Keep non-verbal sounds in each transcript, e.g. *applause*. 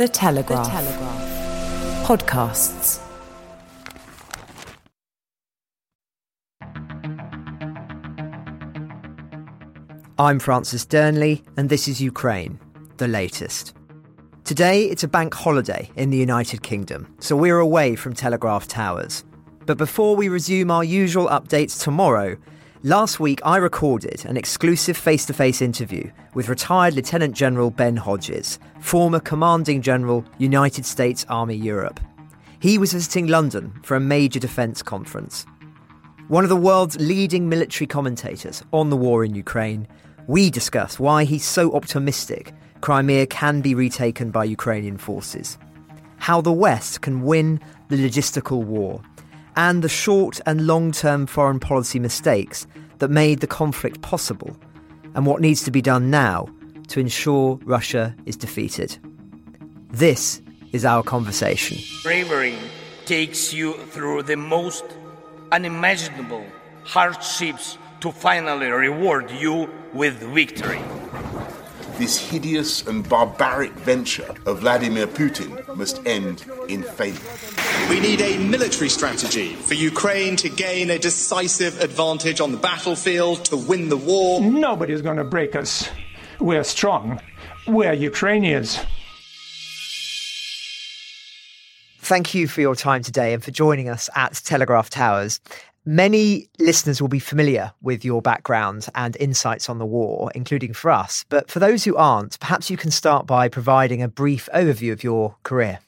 The Telegraph. The Telegraph. Podcasts. I'm Francis Dearnley, and this is Ukraine, the latest. Today, it's a bank holiday in the United Kingdom, so we're away from Telegraph Towers. But before we resume our usual updates tomorrow, last week I recorded an exclusive face to face interview with retired Lieutenant General Ben Hodges, former Commanding General, United States Army Europe. He was visiting London for a major defence conference. One of the world's leading military commentators on the war in Ukraine, we discuss why he's so optimistic Crimea can be retaken by Ukrainian forces, how the West can win the logistical war, and the short and long term foreign policy mistakes that made the conflict possible, and what needs to be done now to ensure Russia is defeated. This is our conversation. Bravery takes you through the most unimaginable hardships to finally reward you with victory this hideous and barbaric venture of Vladimir Putin must end in failure. We need a military strategy for Ukraine to gain a decisive advantage on the battlefield, to win the war. Nobody's going to break us. We're strong. We're Ukrainians. Thank you for your time today and for joining us at Telegraph Towers. Many listeners will be familiar with your background and insights on the war, including for us. But for those who aren't, perhaps you can start by providing a brief overview of your career.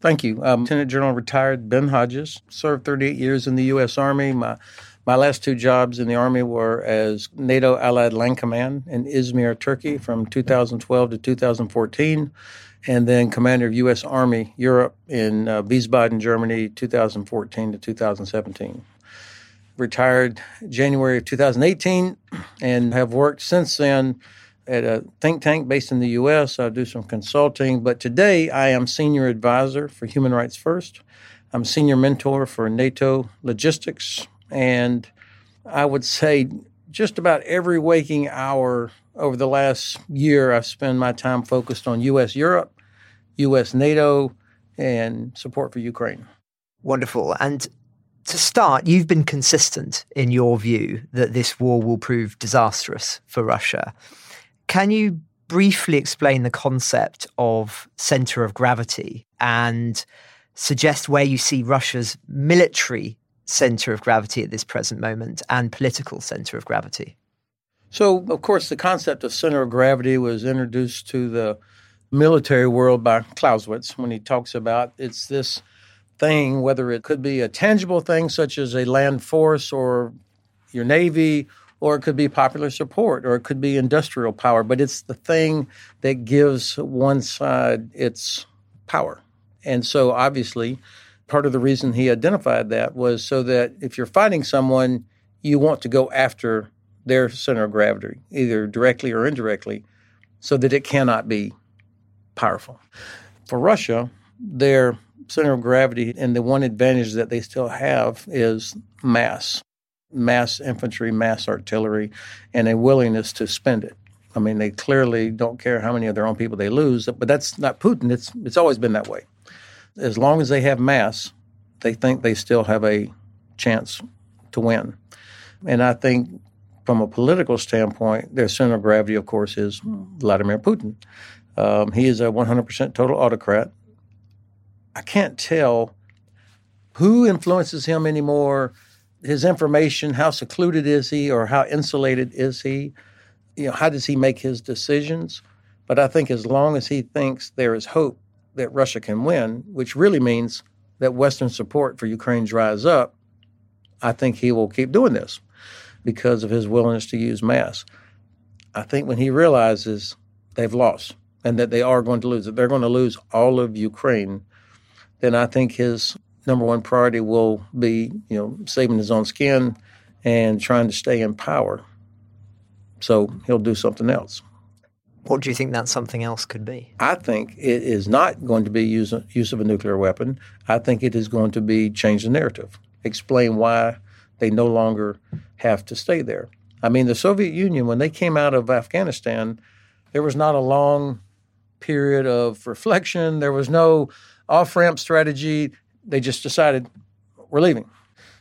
Thank you. I'm Lieutenant General retired Ben Hodges, served 38 years in the U.S. Army. My, my last two jobs in the Army were as NATO Allied Land Command in Izmir, Turkey from 2012 to 2014, and then Commander of U.S. Army Europe in uh, Wiesbaden, Germany, 2014 to 2017 retired January of 2018 and have worked since then at a think tank based in the U.S. I do some consulting, but today I am senior advisor for Human Rights First. I'm senior mentor for NATO Logistics, and I would say just about every waking hour over the last year, I've spent my time focused on U.S. Europe, U.S. NATO, and support for Ukraine. Wonderful. And to start, you've been consistent in your view that this war will prove disastrous for Russia. Can you briefly explain the concept of center of gravity and suggest where you see Russia's military center of gravity at this present moment and political center of gravity? So, of course, the concept of center of gravity was introduced to the military world by Clausewitz when he talks about it's this thing, whether it could be a tangible thing such as a land force or your Navy, or it could be popular support, or it could be industrial power, but it's the thing that gives one side its power. And so, obviously, part of the reason he identified that was so that if you're fighting someone, you want to go after their center of gravity, either directly or indirectly, so that it cannot be powerful. For Russia, their center of gravity, and the one advantage that they still have is mass, mass infantry, mass artillery, and a willingness to spend it. I mean, they clearly don't care how many of their own people they lose, but that's not Putin. It's it's always been that way. As long as they have mass, they think they still have a chance to win. And I think from a political standpoint, their center of gravity, of course, is Vladimir Putin. Um, he is a 100% total autocrat. I can't tell who influences him anymore, his information, how secluded is he or how insulated is he? You know, how does he make his decisions? But I think as long as he thinks there is hope that Russia can win, which really means that Western support for Ukraine dries up, I think he will keep doing this because of his willingness to use mass. I think when he realizes they've lost and that they are going to lose, that they're going to lose all of Ukraine, then I think his number one priority will be, you know, saving his own skin and trying to stay in power. So he'll do something else. What do you think that something else could be? I think it is not going to be use, use of a nuclear weapon. I think it is going to be change the narrative, explain why they no longer have to stay there. I mean, the Soviet Union, when they came out of Afghanistan, there was not a long period of *laughs* reflection. There was no off ramp strategy. They just decided we're leaving.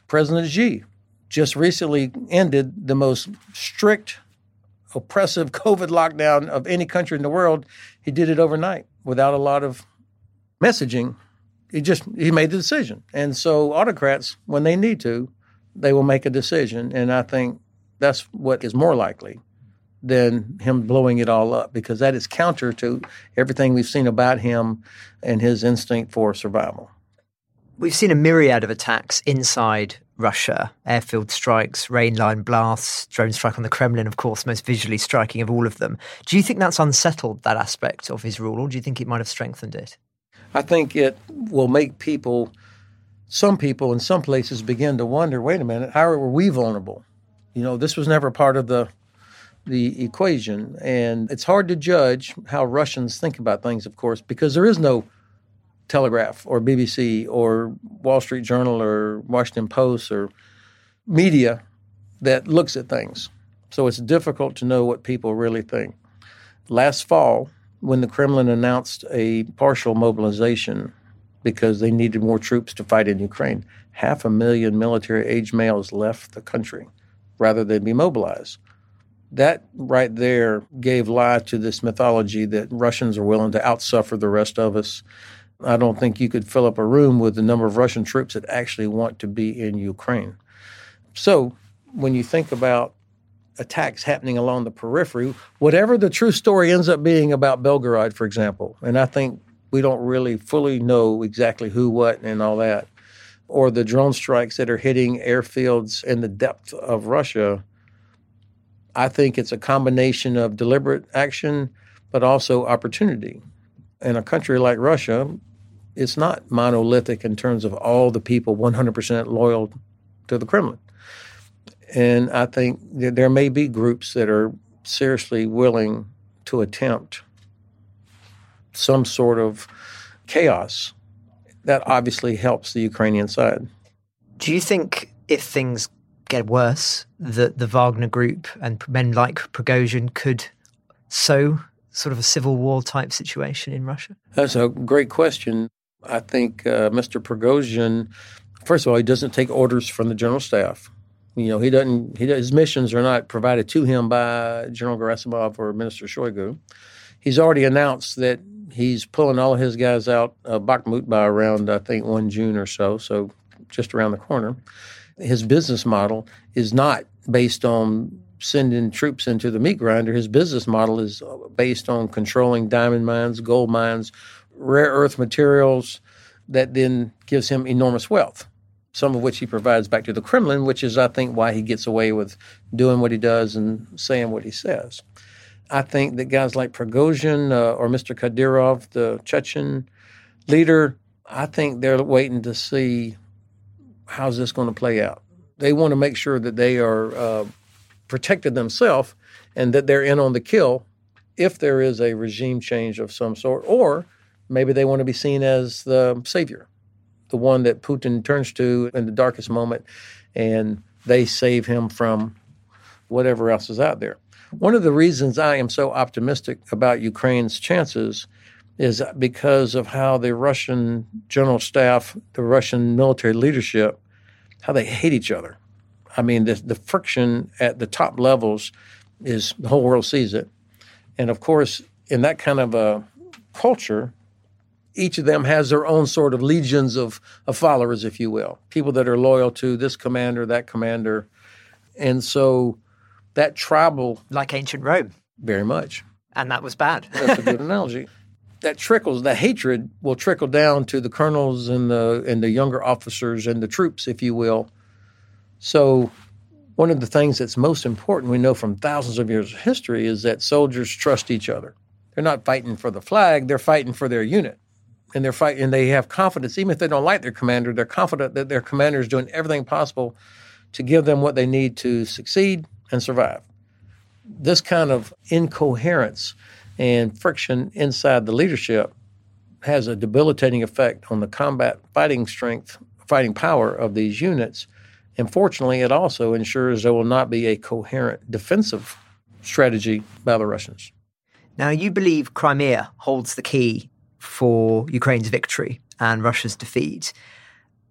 President Xi just recently ended the most strict, oppressive COVID lockdown of any country in the world. He did it overnight without a lot of messaging. He just he made the decision. And so autocrats, when they need to, they will make a decision. And I think that's what is more likely than him blowing it all up because that is counter to everything we've seen about him and his instinct for survival. We've seen a myriad of attacks inside Russia airfield strikes, rain line blasts, drone strike on the Kremlin, of course, most visually striking of all of them. Do you think that's unsettled that aspect of his rule, or do you think it might have strengthened it? I think it will make people, some people in some places, begin to wonder wait a minute, how were we vulnerable? You know, this was never part of the the equation. And it's hard to judge how Russians think about things, of course, because there is no Telegraph or BBC or Wall Street Journal or Washington Post or media that looks at things. So it's difficult to know what people really think. Last fall, when the Kremlin announced a partial mobilization because they needed more troops to fight in Ukraine, half a million military age males left the country rather than be mobilized. That right there gave lie to this mythology that Russians are willing to outsuffer the rest of us. I don't think you could fill up a room with the number of Russian troops that actually want to be in Ukraine. So, when you think about attacks happening along the periphery, whatever the true story ends up being about Belgorod, for example, and I think we don't really fully know exactly who, what, and all that, or the drone strikes that are hitting airfields in the depth of Russia, I think it's a combination of deliberate action, but also opportunity. In a country like Russia, it's not monolithic in terms of all the people 100% loyal to the Kremlin. And I think there may be groups that are seriously willing to attempt some sort of chaos that obviously helps the Ukrainian side. Do you think if things get worse, that the Wagner Group and men like Prigozhin could sow sort of a civil war type situation in Russia? That's a great question. I think uh, Mr. Prigozhin, first of all, he doesn't take orders from the general staff. You know, he doesn't. He, his missions are not provided to him by General Gerasimov or Minister Shoigu. He's already announced that he's pulling all his guys out of Bakhmut by around, I think, one June or so. So just around the corner his business model is not based on sending troops into the meat grinder. His business model is based on controlling diamond mines, gold mines, rare earth materials that then gives him enormous wealth, some of which he provides back to the Kremlin, which is, I think, why he gets away with doing what he does and saying what he says. I think that guys like Prigozhin uh, or Mr. Kadyrov, the Chechen leader, I think they're waiting to see how's this going to play out? They want to make sure that they are uh, protected themselves and that they're in on the kill if there is a regime change of some sort, or maybe they want to be seen as the savior, the one that Putin turns to in the darkest moment, and they save him from whatever else is out there. One of the reasons I am so optimistic about Ukraine's chances is because of how the Russian general staff, the Russian military leadership, how they hate each other. I mean, the, the friction at the top levels is the whole world sees it. And of course, in that kind of a culture, each of them has their own sort of legions of, of followers, if you will, people that are loyal to this commander, that commander. And so that tribal. Like ancient Rome. Very much. And that was bad. That's a good *laughs* analogy that trickles, the hatred will trickle down to the colonels and the and the younger officers and the troops, if you will. So one of the things that's most important we know from thousands of years of history is that soldiers trust each other. They're not fighting for the flag, they're fighting for their unit. And they're fighting and they have confidence, even if they don't like their commander, they're confident that their commander is doing everything possible to give them what they need to succeed and survive. This kind of incoherence and friction inside the leadership has a debilitating effect on the combat fighting strength, fighting power of these units. And fortunately, it also ensures there will not be a coherent defensive strategy by the Russians. Now, you believe Crimea holds the key for Ukraine's victory and Russia's defeat,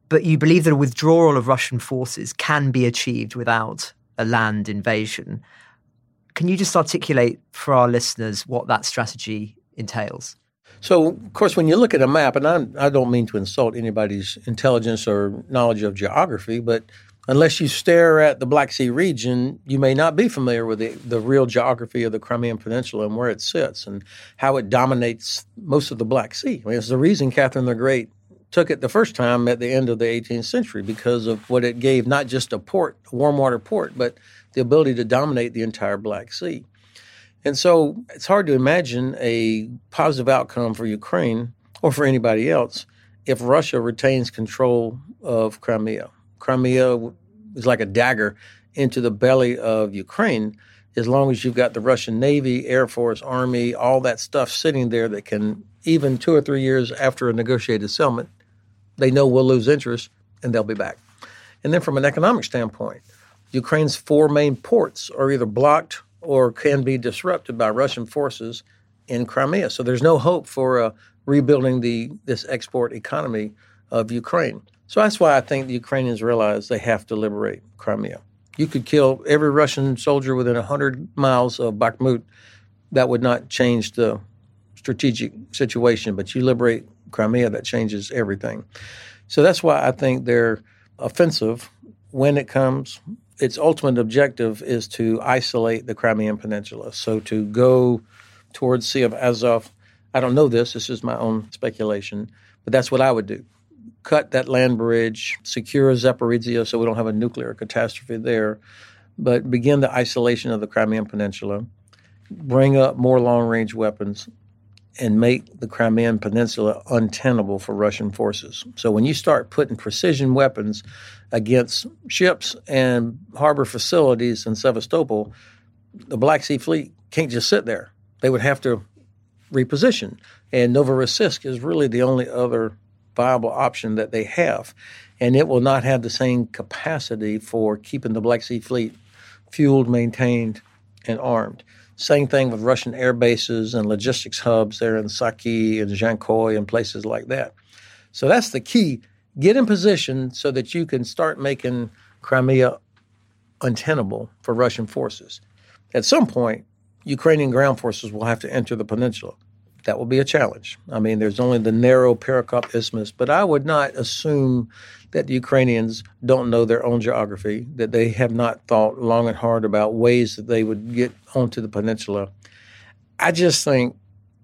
but you believe that a withdrawal of Russian forces can be achieved without a land invasion. Can you just articulate for our listeners what that strategy entails? So, of course, when you look at a map, and I, I don't mean to insult anybody's intelligence or knowledge of geography, but unless you stare at the Black Sea region, you may not be familiar with the, the real geography of the Crimean Peninsula and where it sits and how it dominates most of the Black Sea. I mean, it's the reason Catherine the Great took it the first time at the end of the 18th century because of what it gave not just a port, a warm water port, but the ability to dominate the entire Black Sea. And so it's hard to imagine a positive outcome for Ukraine or for anybody else if Russia retains control of Crimea. Crimea is like a dagger into the belly of Ukraine as long as you've got the Russian Navy, Air Force, Army, all that stuff sitting there that can, even two or three years after a negotiated settlement, they know we'll lose interest and they'll be back. And then from an economic standpoint, Ukraine's four main ports are either blocked or can be disrupted by Russian forces in Crimea. So there's no hope for uh, rebuilding the this export economy of Ukraine. So that's why I think the Ukrainians realize they have to liberate Crimea. You could kill every Russian soldier within 100 miles of Bakhmut. That would not change the strategic situation, but you liberate Crimea, that changes everything. So that's why I think they're offensive when it comes its ultimate objective is to isolate the Crimean Peninsula. So to go towards Sea of Azov. I don't know this. This is my own speculation, but that's what I would do. Cut that land bridge, secure Zaporizhia so we don't have a nuclear catastrophe there, but begin the isolation of the Crimean Peninsula, bring up more long range weapons, and make the Crimean Peninsula untenable for Russian forces. So when you start putting precision weapons against ships and harbor facilities in Sevastopol, the Black Sea Fleet can't just sit there. They would have to reposition. And Novorossiysk is really the only other viable option that they have. And it will not have the same capacity for keeping the Black Sea Fleet fueled, maintained, and armed. Same thing with Russian air bases and logistics hubs there in Saki and Zhankoy and places like that. So that's the key. Get in position so that you can start making Crimea untenable for Russian forces. At some point, Ukrainian ground forces will have to enter the peninsula. That will be a challenge. I mean, there's only the narrow Perekop Isthmus, but I would not assume that the Ukrainians don't know their own geography, that they have not thought long and hard about ways that they would get onto the peninsula. I just think,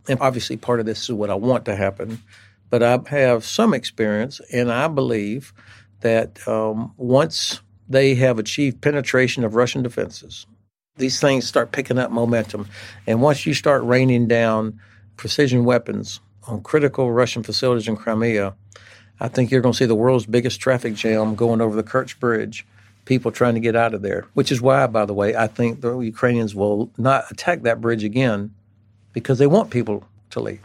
and obviously part of this is what I want to happen, but I have some experience, and I believe that um, once they have achieved penetration of Russian defenses, these things start picking up momentum. And once you start raining down precision weapons on critical Russian facilities in Crimea, I think you're going to see the world's biggest traffic jam going over the Kerch Bridge, people trying to get out of there, which is why, by the way, I think the Ukrainians will not attack that bridge again because they want people to leave.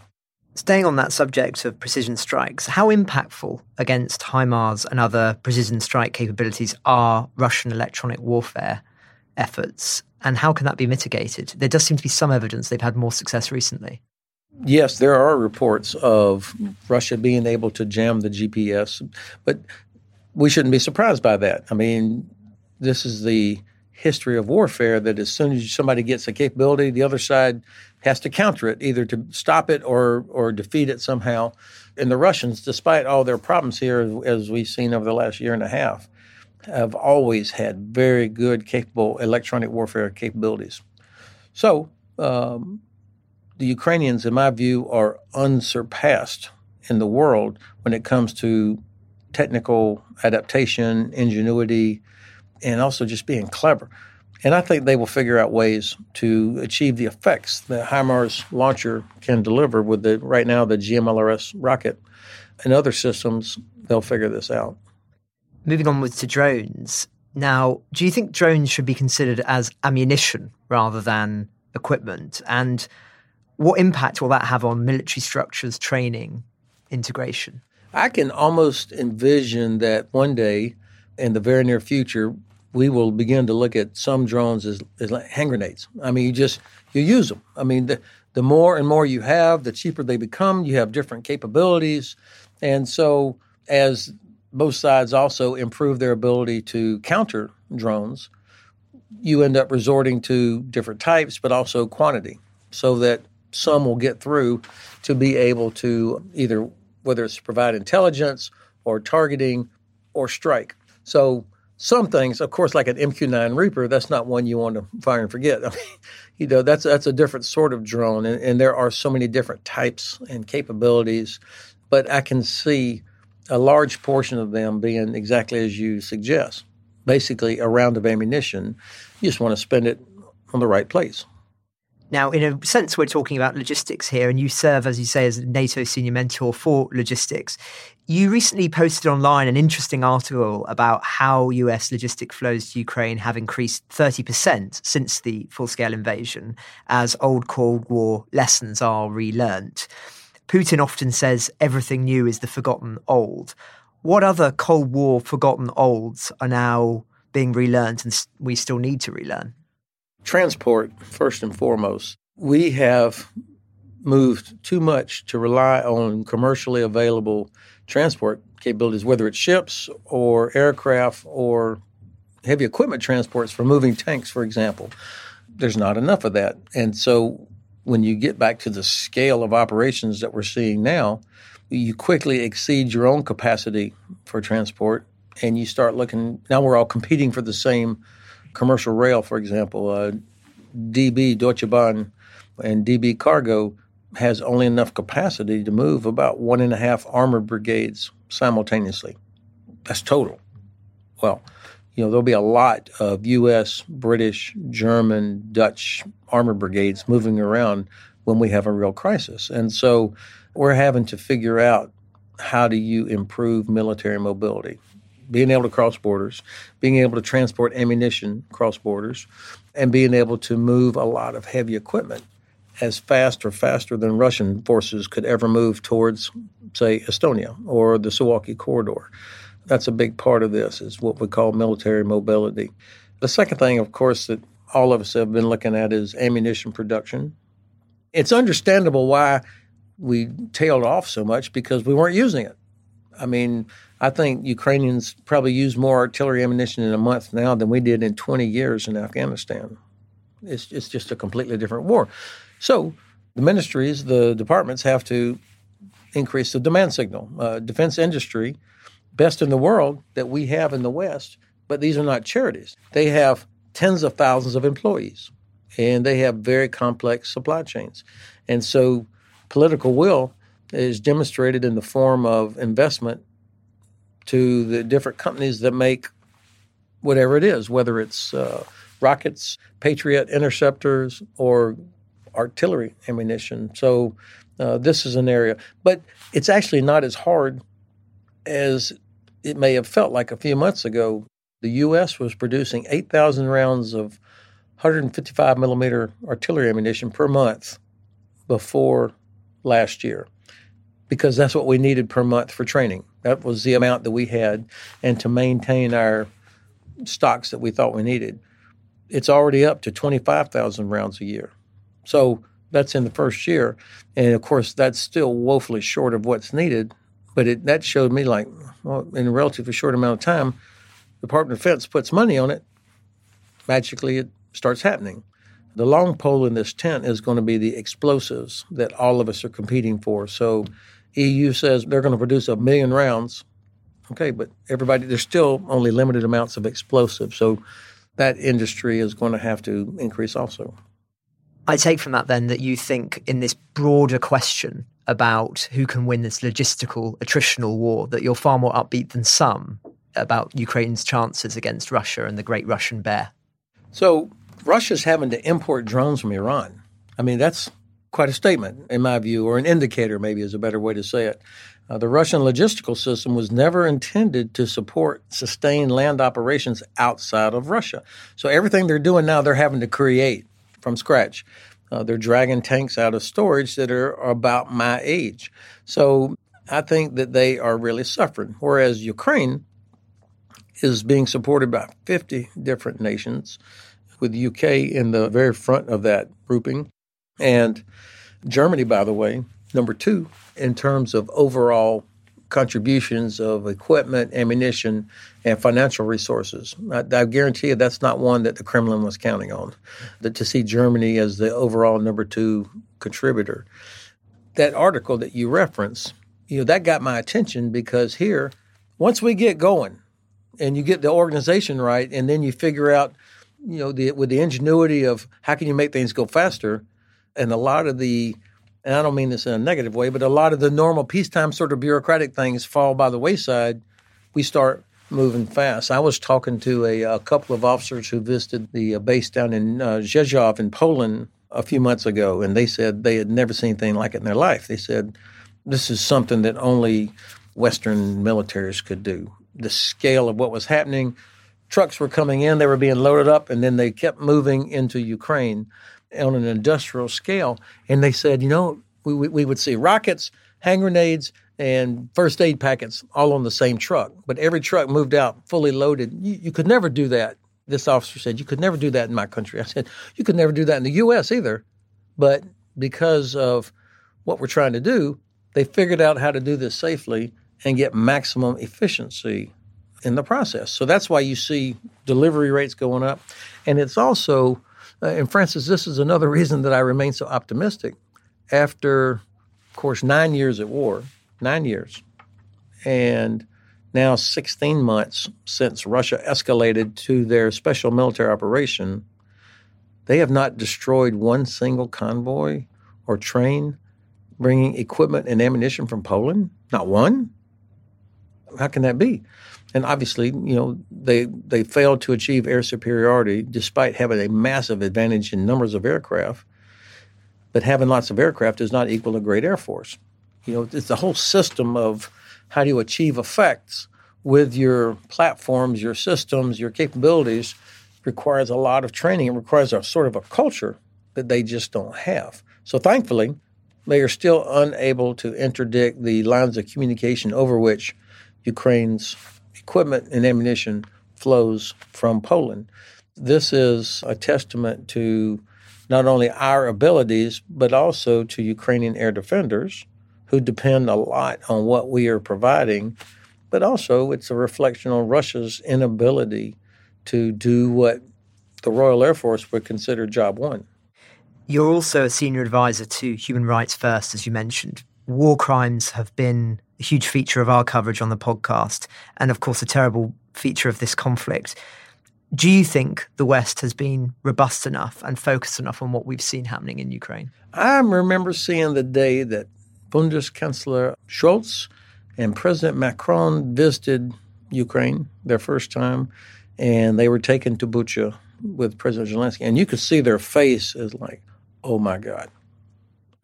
Staying on that subject of precision strikes, how impactful against HIMARS and other precision strike capabilities are Russian electronic warfare efforts? And how can that be mitigated? There does seem to be some evidence they've had more success recently. Yes, there are reports of Russia being able to jam the GPS, but we shouldn't be surprised by that. I mean, this is the history of warfare that as soon as somebody gets a capability, the other side has to counter it, either to stop it or or defeat it somehow. And the Russians, despite all their problems here, as we've seen over the last year and a half, have always had very good, capable electronic warfare capabilities. So um, the Ukrainians, in my view, are unsurpassed in the world when it comes to technical adaptation, ingenuity, and also just being clever. And I think they will figure out ways to achieve the effects that HIMARS launcher can deliver with the right now the GMLRS rocket and other systems. They'll figure this out. Moving on with to drones. Now, do you think drones should be considered as ammunition rather than equipment? And what impact will that have on military structures, training, integration? I can almost envision that one day in the very near future, we will begin to look at some drones as, as hand grenades. I mean, you just you use them. I mean, the the more and more you have, the cheaper they become. You have different capabilities, and so as both sides also improve their ability to counter drones, you end up resorting to different types, but also quantity, so that some will get through to be able to either whether it's provide intelligence or targeting or strike. So some things, of course, like an MQ-9 Reaper, that's not one you want to fire and forget. *laughs* I mean, you know, that's that's a different sort of drone, and, and there are so many different types and capabilities. But I can see a large portion of them being exactly as you suggest. Basically, a round of ammunition, you just want to spend it on the right place. Now, in a sense, we're talking about logistics here, and you serve, as you say, as a NATO senior mentor for logistics. You recently posted online an interesting article about how US logistic flows to Ukraine have increased 30% since the full scale invasion, as old Cold War lessons are relearned. Putin often says everything new is the forgotten old. What other Cold War forgotten olds are now being relearned and we still need to relearn? Transport, first and foremost. We have moved too much to rely on commercially available transport capabilities, whether it's ships or aircraft or heavy equipment transports for moving tanks, for example. There's not enough of that. And so when you get back to the scale of operations that we're seeing now, you quickly exceed your own capacity for transport and you start looking now we're all competing for the same commercial rail, for example, uh, DB Deutsche Bahn and DB Cargo has only enough capacity to move about one and a half armored brigades simultaneously. That's total. Well, you know, there'll be a lot of U.S., British, German, Dutch armored brigades moving around when we have a real crisis. And so we're having to figure out how do you improve military mobility? Being able to cross borders, being able to transport ammunition cross borders, and being able to move a lot of heavy equipment as fast or faster than Russian forces could ever move towards, say, Estonia or the Suwalki corridor. That's a big part of this, is what we call military mobility. The second thing, of course, that all of us have been looking at is ammunition production. It's understandable why we tailed off so much because we weren't using it. I mean, I think Ukrainians probably use more artillery ammunition in a month now than we did in 20 years in Afghanistan. It's, it's just a completely different war. So the ministries, the departments have to increase the demand signal. Uh, defense industry, best in the world that we have in the West, but these are not charities. They have tens of thousands of employees and they have very complex supply chains. And so political will is demonstrated in the form of investment to the different companies that make whatever it is, whether it's uh, rockets, Patriot interceptors, or artillery ammunition. So uh, this is an area, but it's actually not as hard as it may have felt like a few months ago. The U.S. was producing 8,000 rounds of 155 millimeter artillery ammunition per month before last year because that's what we needed per month for training. That was the amount that we had, and to maintain our stocks that we thought we needed. It's already up to 25,000 rounds a year. So that's in the first year. And of course, that's still woefully short of what's needed. But it, that showed me, like, well, in a relatively short amount of time, the Department of Defense puts money on it, magically it starts happening. The long pole in this tent is going to be the explosives that all of us are competing for. So EU says they're going to produce a million rounds. Okay, but everybody, there's still only limited amounts of explosives. So that industry is going to have to increase also. I take from that then that you think in this broader question about who can win this logistical attritional war that you're far more upbeat than some about Ukraine's chances against Russia and the Great Russian Bear? So Russia's having to import drones from Iran. I mean, that's quite a statement, in my view, or an indicator, maybe is a better way to say it. Uh, the Russian logistical system was never intended to support sustained land operations outside of Russia. So everything they're doing now, they're having to create from scratch. Uh, they're dragging tanks out of storage that are about my age. So I think that they are really suffering. Whereas Ukraine is being supported by 50 different nations, with the UK in the very front of that grouping. And Germany, by the way, number two in terms of overall contributions of equipment, ammunition, and financial resources. I, I, guarantee you that's not one that the Kremlin was counting on, that to see Germany as the overall number two contributor. That article that you reference, you know, that got my attention because here, once we get going and you get the organization right, and then you figure out, you know, the, with the ingenuity of how can you make things go faster, and a lot of the and I don't mean this in a negative way, but a lot of the normal peacetime sort of bureaucratic things fall by the wayside. We start moving fast. I was talking to a, a couple of officers who visited the uh, base down in uh, in Poland a few months ago, and they said they had never seen anything like it in their life. They said this is something that only Western militaries could do. The scale of what was happening, trucks were coming in, they were being loaded up, and then they kept moving into Ukraine on an industrial scale. And they said, you know, we, we, we would see rockets, hand grenades, and first aid packets all on the same truck. But every truck moved out fully loaded. You, you, could never do that. This officer said, You could never do that in my country. *laughs* I said, You could never do that in the U.S. either. But because of what we're trying to do, they figured out how to do this safely and get maximum efficiency in the process. So that's why you see delivery rates going up. And it's also uh, and Francis, this is another reason that I remain so optimistic. After, of course, nine years at war, nine years, and now 16 months since Russia escalated to their special military operation, they have not destroyed one single convoy or train bringing equipment and ammunition from Poland. Not one. How can that be? And obviously, you know, they they failed to achieve air superiority despite having a massive advantage in numbers of aircraft. But having lots of aircraft does not equal a great air force. You know, it's the whole system of how do you achieve effects with your platforms, your systems, your capabilities requires a lot of training. It requires a sort of a culture that they just don't have. So thankfully, they are still unable to interdict the lines of communication over which Ukraine's equipment and ammunition flows from Poland. This is a testament to not only our abilities, but also to Ukrainian air defenders who depend a lot on what we are providing. But also, it's a reflection on Russia's inability to do what the Royal Air Force would consider job one. You're also a senior advisor to Human Rights First, as you mentioned. War crimes have been a huge feature of our coverage on the podcast, and of course, a terrible feature of this conflict. Do you think the West has been robust enough and focused enough on what we've seen happening in Ukraine? I remember seeing the day that Bundeskanzler Scholz and President Macron visited Ukraine their first time, and they were taken to Bucha with President Zelensky, and you could see their face is like, "Oh my God."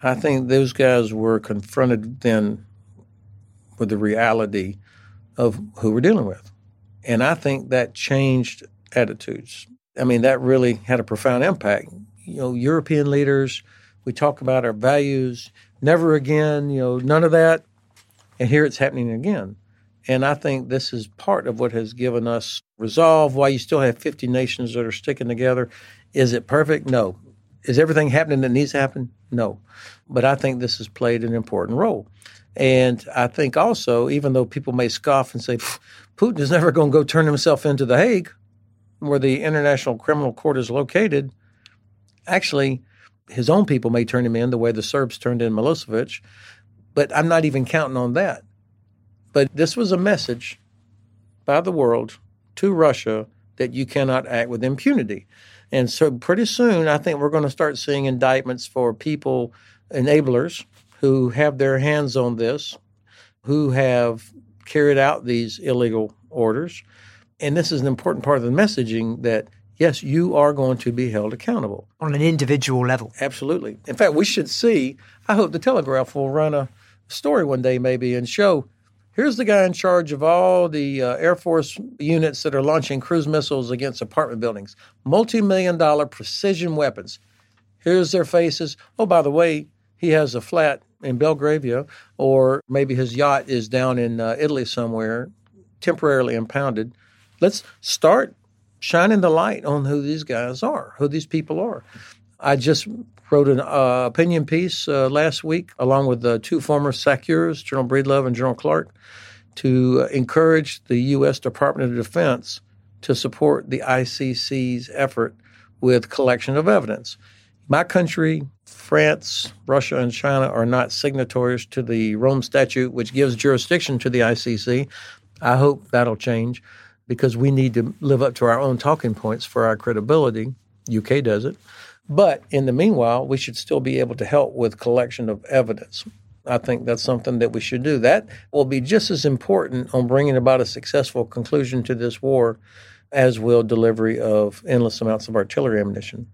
I think those guys were confronted then with the reality of who we're dealing with. And I think that changed attitudes. I mean, that really had a profound impact. You know, European leaders, we talk about our values, never again, you know, none of that. And here it's happening again. And I think this is part of what has given us resolve. Why you still have 50 nations that are sticking together. Is it perfect? No. Is everything happening that needs to happen? No. But I think this has played an important role. And I think also, even though people may scoff and say, Putin is never going to go turn himself into The Hague, where the International Criminal Court is located, actually, his own people may turn him in the way the Serbs turned in Milosevic. But I'm not even counting on that. But this was a message by the world to Russia that you cannot act with impunity. And so pretty soon, I think we're going to start seeing indictments for people, enablers, who have their hands on this, who have carried out these illegal orders. And this is an important part of the messaging that yes, you are going to be held accountable on an individual level. Absolutely. In fact, we should see. I hope the Telegraph will run a story one day, maybe, and show. Here's the guy in charge of all the uh, Air Force units that are launching cruise missiles against apartment buildings, multi million dollar precision weapons. Here's their faces. Oh, by the way, he has a flat in Belgravia, or maybe his yacht is down in uh, Italy somewhere, temporarily impounded. Let's start shining the light on who these guys are, who these people are. I just wrote an uh, opinion piece uh, last week, along with the two former SACEURs, General Breedlove and General Clark, to encourage the U.S. Department of Defense to support the ICC's effort with collection of evidence. My country, France, Russia, and China are not signatories to the Rome Statute, which gives jurisdiction to the ICC. I hope that'll change because we need to live up to our own talking points for our credibility. UK does it. But in the meanwhile, we should still be able to help with collection of evidence. I think that's something that we should do. That will be just as important on bringing about a successful conclusion to this war as will delivery of endless amounts of artillery ammunition.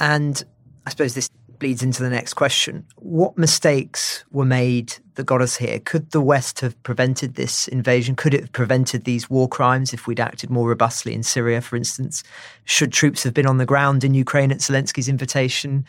And I suppose this bleeds into the next question. What mistakes were made that got us here? Could the West have prevented this invasion? Could it have prevented these war crimes if we'd acted more robustly in Syria, for instance? Should troops have been on the ground in Ukraine at Zelensky's invitation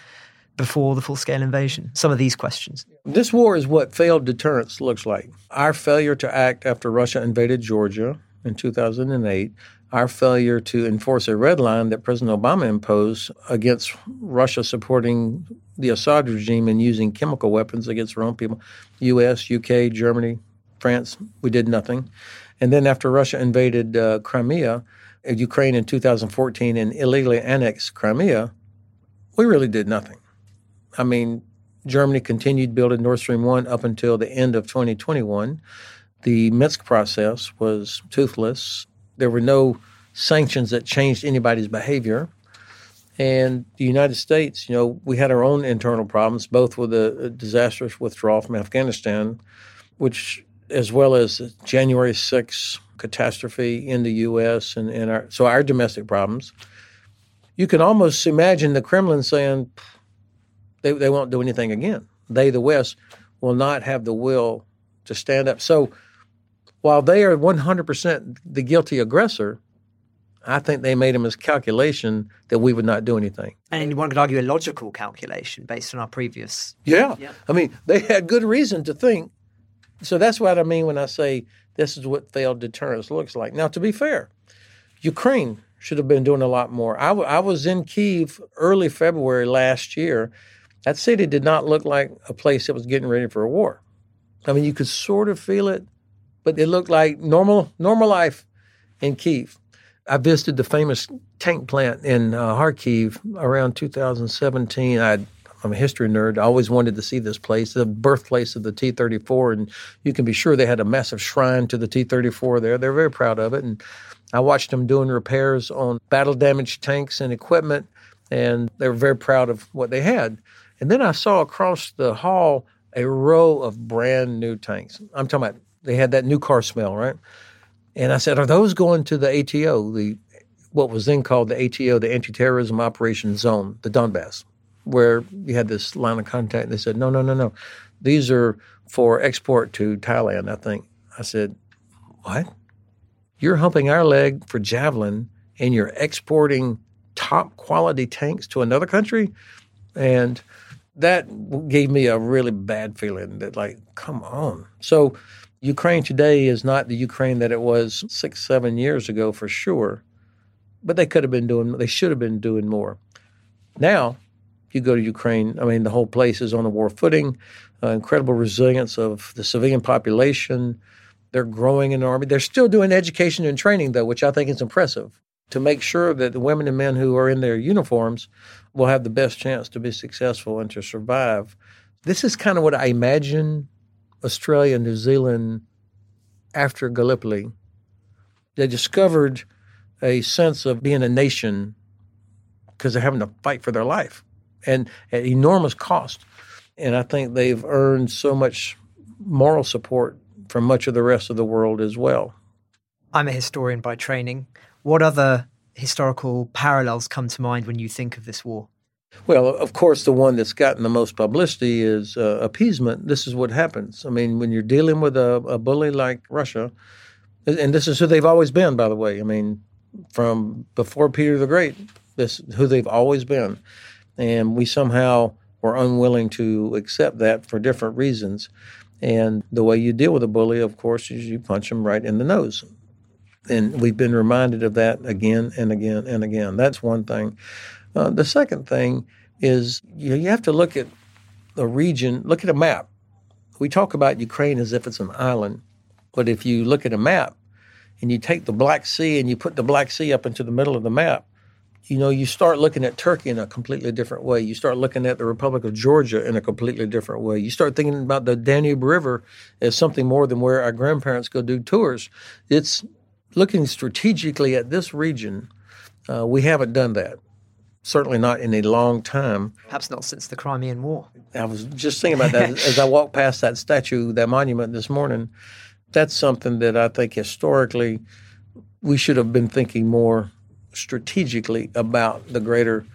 before the full scale invasion? Some of these questions. This war is what failed deterrence looks like. Our failure to act after Russia invaded Georgia in 2008 our failure to enforce a red line that President Obama imposed against Russia supporting the Assad regime and using chemical weapons against their own people. U.S., U.K., Germany, France, we did nothing. And then after Russia invaded uh, Crimea, uh, Ukraine in 2014 and illegally annexed Crimea, we really did nothing. I mean, Germany continued building Nord Stream 1 up until the end of 2021. The Minsk process was toothless. There were no sanctions that changed anybody's behavior. And the United States, you know, we had our own internal problems, both with the uh, disastrous withdrawal from Afghanistan, which, as well as January 6th catastrophe in the U.S. and, and our, so our domestic problems. You can almost imagine the Kremlin saying they, they won't do anything again. They, the West, will not have the will to stand up. So while they are 100% the guilty aggressor, I think they made a miscalculation that we would not do anything. And one could argue a logical calculation based on our previous. Yeah. yeah. I mean, they had good reason to think. So that's what I mean when I say this is what failed deterrence looks like. Now, to be fair, Ukraine should have been doing a lot more. I, w- I was in Kiev early February last year. That city did not look like a place that was getting ready for a war. I mean, you could sort of feel it, but it looked like normal normal life in Kiev. I visited the famous tank plant in uh, Kharkiv around 2017. i am a history nerd. I always wanted to see this place, the birthplace of the T 34. And you can be sure they had a massive shrine to the T 34 there. They're very proud of it. And I watched them doing repairs on battle damaged tanks and equipment. And they were very proud of what they had. And then I saw across the hall a row of brand new tanks. I'm talking about they had that new car smell, right? And I said, Are those going to the ATO, the what was then called the ATO, the Anti Terrorism Operations Zone, the Donbass, where you had this line of contact? And They said, No, no, no, no. These are for export to Thailand, I think. I said, What? You're humping our leg for Javelin and you're exporting top quality tanks to another country? And that gave me a really bad feeling that, like, come on. So, Ukraine today is not the Ukraine that it was six, seven years ago for sure, but they could have been doing, they should have been doing more. Now, you go to Ukraine, I mean, the whole place is on a war footing, uh, incredible resilience of the civilian population. They're growing in the army. They're still doing education and training, though, which I think is impressive to make sure that the women and men who are in their uniforms will have the best chance to be successful and to survive. This is kind of what I imagine Australia, New Zealand, after Gallipoli, they discovered a sense of being a nation because they're having to fight for their life and at enormous cost. And I think they've earned so much moral support from much of the rest of the world as well. I'm a historian by training. What other historical parallels come to mind when you think of this war? Well, of course, the one that's gotten the most publicity is uh, appeasement. This is what happens. I mean, when you're dealing with a, a bully like Russia, and this is who they've always been, by the way. I mean, from before Peter the Great, this who they've always been, and we somehow were unwilling to accept that for different reasons. And the way you deal with a bully, of course, is you punch him right in the nose. And we've been reminded of that again and again and again. That's one thing. Uh, the second thing is you, you have to look at the region, look at a map. We talk about Ukraine as if it's an island, but if you look at a map and you take the Black Sea and you put the Black Sea up into the middle of the map, you know, you start looking at Turkey in a completely different way. You start looking at the Republic of Georgia in a completely different way. You start thinking about the Danube River as something more than where our grandparents go do tours. It's looking strategically at this region. Uh, we haven't done that. Certainly not in a long time. Perhaps not since the Crimean War. I was just thinking about that as I walked past that statue, that monument this morning. That's something that I think historically we should have been thinking more strategically about the greater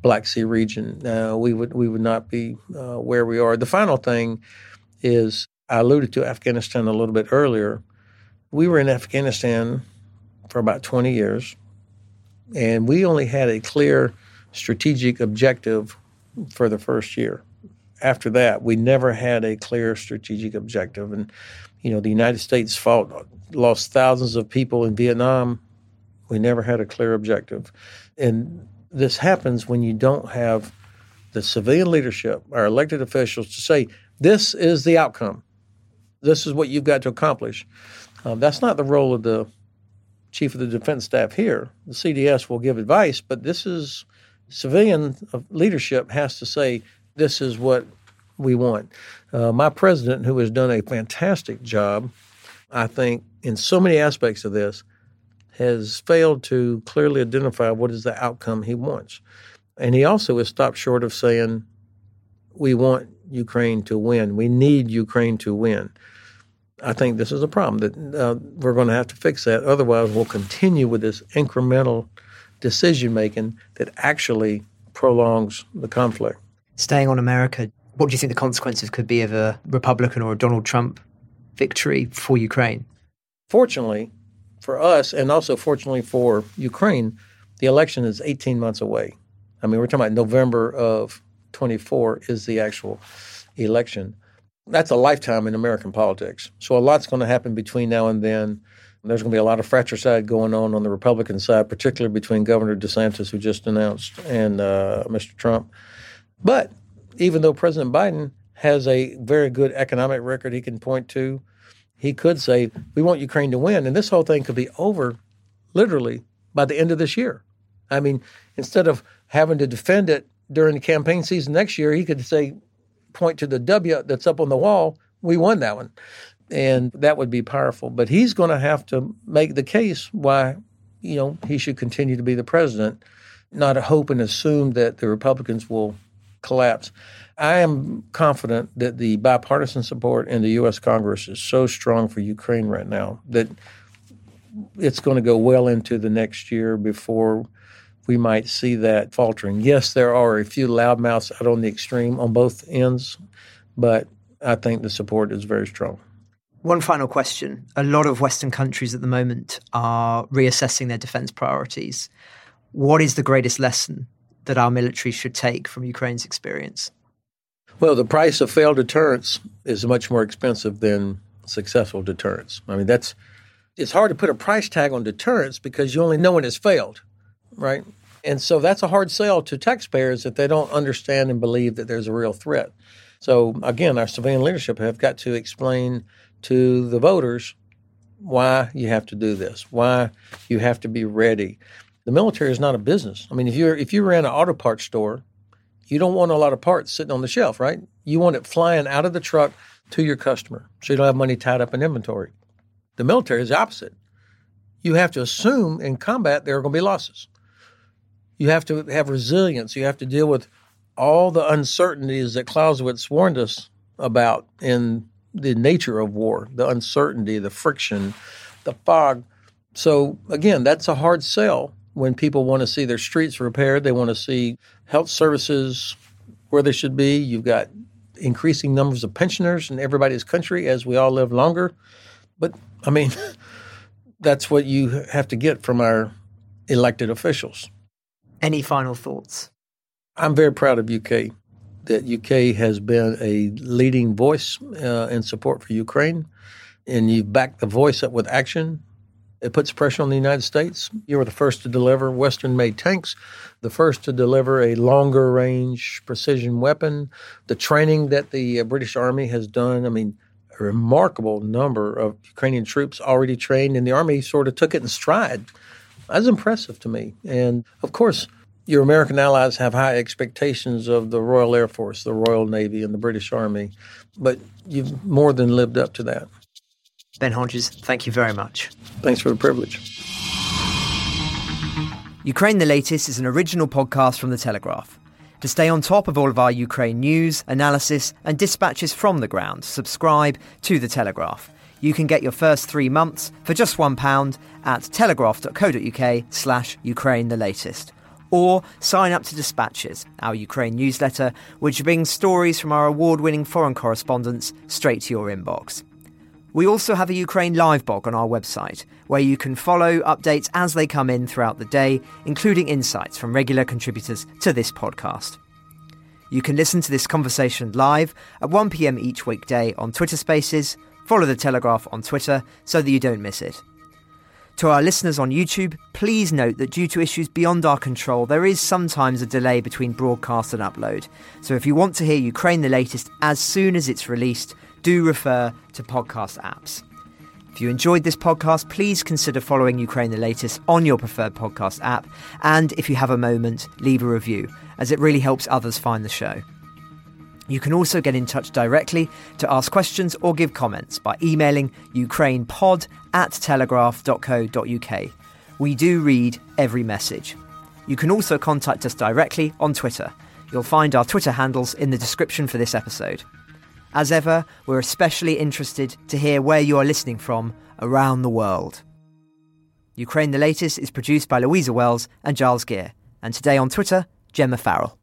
Black Sea region. Uh, we would we would not be uh, where we are. The final thing is I alluded to Afghanistan a little bit earlier. We were in Afghanistan for about 20 years, and we only had a clear strategic objective for the first year. After that, we never had a clear strategic objective. And, you know, the United States fought, lost thousands of people in Vietnam we never had a clear objective. And this happens when you don't have the civilian leadership, our elected officials, to say, this is the outcome. This is what you've got to accomplish. Um, that's not the role of the chief of the defense staff here. The CDS will give advice, but this is civilian leadership has to say, this is what we want. Uh, my president, who has done a fantastic job, I think, in so many aspects of this, has failed to clearly identify what is the outcome he wants. And he also has stopped short of saying, we want Ukraine to win. We need Ukraine to win. I think this is a problem that uh, we're going to have to fix that. Otherwise, we'll continue with this incremental decision making that actually prolongs the conflict. Staying on America, what do you think the consequences could be of a Republican or a Donald Trump victory for Ukraine? Fortunately, for us, and also fortunately for Ukraine, the election is 18 months away. I mean, we're talking about November of 24 is the actual election. That's a lifetime in American politics. So a lot's going to happen between now and then. There's going to be a lot of fratricide going on on the Republican side, particularly between Governor DeSantis, who just announced, and uh, Mr. Trump. But even though President Biden has a very good economic record he can point to, he could say, We want Ukraine to win. And this whole thing could be over literally by the end of this year. I mean, instead of having to defend it during the campaign season next year, he could say, point to the W that's up on the wall, we won that one. And that would be powerful. But he's going to have to make the case why, you know, he should continue to be the president, not hope and assume that the Republicans will collapse. I am confident that the bipartisan support in the U.S. Congress is so strong for Ukraine right now that it's going to go well into the next year before we might see that faltering. Yes, there are a few loudmouths out on the extreme on both ends, but I think the support is very strong. One final question. A lot of Western countries at the moment are reassessing their defense priorities. What is the greatest lesson that our military should take from Ukraine's experience? Well, the price of failed deterrence is much more expensive than successful deterrence. I mean, that's it's hard to put a price tag on deterrence because you only know when it's failed, right? And so that's a hard sell to taxpayers if they don't understand and believe that there's a real threat. So again, our civilian leadership have got to explain to the voters why you have to do this, why you have to be ready. The military is not a business. I mean, if you're if you ran an auto parts store you don't want a lot of parts sitting on the shelf, right? You want it flying out of the truck to your customer so you don't have money tied up in inventory. The military is the opposite. You have to assume in combat there are going to be losses. You have to have resilience. You have to deal with all the uncertainties that Clausewitz warned us about in the nature of war the uncertainty, the friction, the fog. So, again, that's a hard sell when people want to see their streets repaired. They want to see health services where they should be. You've got increasing numbers of pensioners in everybody's country as we all live longer. But, I mean, *laughs* that's what you have to get from our elected officials. Any final thoughts? I'm very proud of UK. That UK has been a leading voice uh, in support for Ukraine, and you've backed the voice up with action. It puts pressure on the United States. You were the first to deliver Western made tanks, the first to deliver a longer range precision weapon. The training that the uh, British Army has done, I mean, a remarkable number of Ukrainian troops already trained, and the Army sort of took it in stride. That's impressive to me. And of course, your American allies have high expectations of the Royal Air Force, the Royal Navy, and the British Army, but you've more than lived up to that. Ben Hodges, thank you very much. Thanks for the privilege. Ukraine the Latest is an original podcast from The Telegraph. To stay on top of all of our Ukraine news, analysis, and dispatches from the ground, subscribe to The Telegraph. You can get your first three months for just £1 at telegraph.co.uk slash Ukraine the latest. Or sign up to Dispatches, our Ukraine newsletter, which brings stories from our award winning foreign correspondents straight to your inbox. We also have a Ukraine live blog on our website, where you can follow updates as they come in throughout the day, including insights from regular contributors to this podcast. You can listen to this conversation live at 1pm each weekday on Twitter Spaces. Follow The Telegraph on Twitter so that you don't miss it. To our listeners on YouTube, please note that due to issues beyond our control, there is sometimes a delay between broadcast and upload. So if you want to hear Ukraine the latest as soon as it's released, do refer to podcast apps. If you enjoyed this podcast, please consider following Ukraine the latest on your preferred podcast app. And if you have a moment, leave a review, as it really helps others find the show. You can also get in touch directly to ask questions or give comments by emailing ukrainepod at telegraph.co.uk. We do read every message. You can also contact us directly on Twitter. You'll find our Twitter handles in the description for this episode. As ever, we're especially interested to hear where you are listening from around the world. Ukraine the Latest is produced by Louisa Wells and Giles Gear, and today on Twitter, Gemma Farrell.